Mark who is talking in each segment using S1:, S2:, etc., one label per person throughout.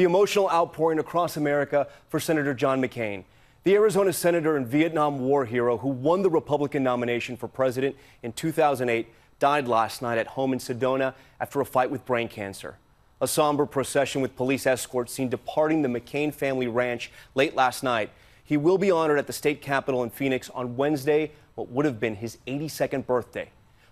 S1: the emotional outpouring across America for Senator John McCain. The Arizona senator and Vietnam War hero who won the Republican nomination for president in 2008 died last night at home in Sedona after a fight with brain cancer. A somber procession with police escorts seen departing the McCain family ranch late last night. He will be honored at the state capitol in Phoenix on Wednesday, what would have been his 82nd birthday.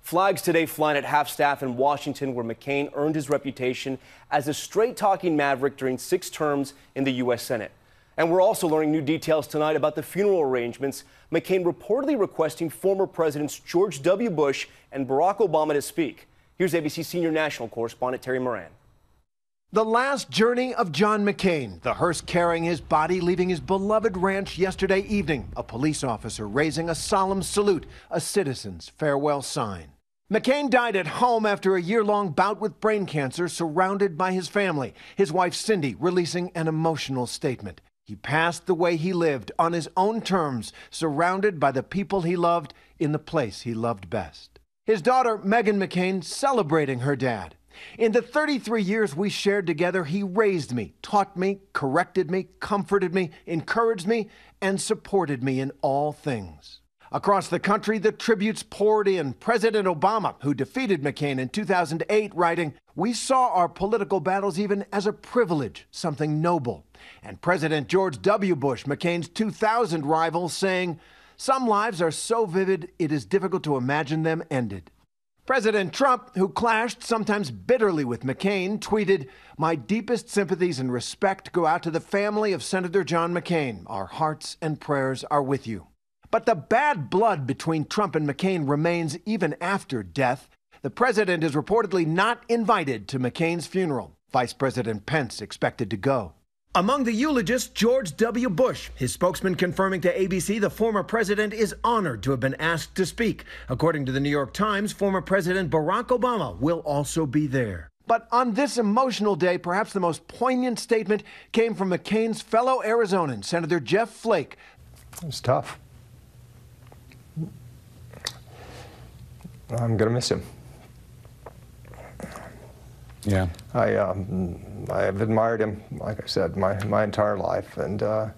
S1: Flags today flying at half staff in Washington, where McCain earned his reputation as a straight talking maverick during six terms in the U.S. Senate. And we're also learning new details tonight about the funeral arrangements. McCain reportedly requesting former Presidents George W. Bush and Barack Obama to speak. Here's ABC senior national correspondent Terry Moran.
S2: The last journey of John McCain, the hearse carrying his body leaving his beloved ranch yesterday evening, a police officer raising a solemn salute, a citizen's farewell sign. McCain died at home after a year long bout with brain cancer, surrounded by his family. His wife Cindy releasing an emotional statement. He passed the way he lived, on his own terms, surrounded by the people he loved, in the place he loved best. His daughter, Meghan McCain, celebrating her dad. In the 33 years we shared together, he raised me, taught me, corrected me, comforted me, encouraged me, and supported me in all things. Across the country, the tributes poured in. President Obama, who defeated McCain in 2008, writing, We saw our political battles even as a privilege, something noble. And President George W. Bush, McCain's 2000 rival, saying, Some lives are so vivid it is difficult to imagine them ended. President Trump, who clashed sometimes bitterly with McCain, tweeted, My deepest sympathies and respect go out to the family of Senator John McCain. Our hearts and prayers are with you. But the bad blood between Trump and McCain remains even after death. The president is reportedly not invited to McCain's funeral. Vice President Pence expected to go. Among the eulogists, George W. Bush, his spokesman confirming to ABC the former president is honored to have been asked to speak. According to the New York Times, former President Barack Obama will also be there. But on this emotional day, perhaps the most poignant statement came from McCain's fellow Arizonan, Senator Jeff Flake.
S3: It was tough. I'm going to miss him.
S4: Yeah.
S3: I, um, I have admired him, like I said, my, my entire life. And uh,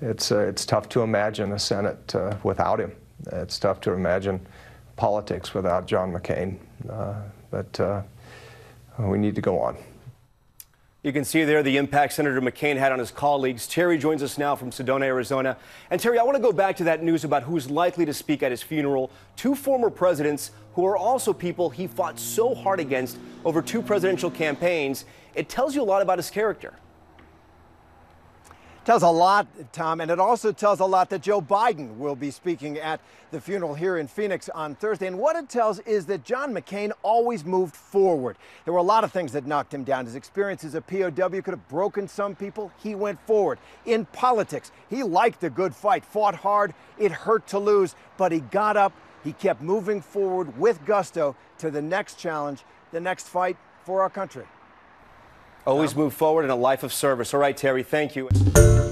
S3: it's, uh, it's tough to imagine a Senate uh, without him. It's tough to imagine politics without John McCain. Uh, but uh, we need to go on.
S1: You can see there the impact Senator McCain had on his colleagues. Terry joins us now from Sedona, Arizona. And Terry, I want to go back to that news about who's likely to speak at his funeral. Two former presidents who are also people he fought so hard against over two presidential campaigns. It tells you a lot about his character
S2: tells a lot, Tom, and it also tells a lot that Joe Biden will be speaking at the funeral here in Phoenix on Thursday. And what it tells is that John McCain always moved forward. There were a lot of things that knocked him down. His experience as a POW could have broken some people. He went forward. In politics, he liked the good fight, fought hard. It hurt to lose, but he got up. He kept moving forward with gusto to the next challenge, the next fight for our country.
S1: Always move forward in a life of service. All right, Terry, thank you.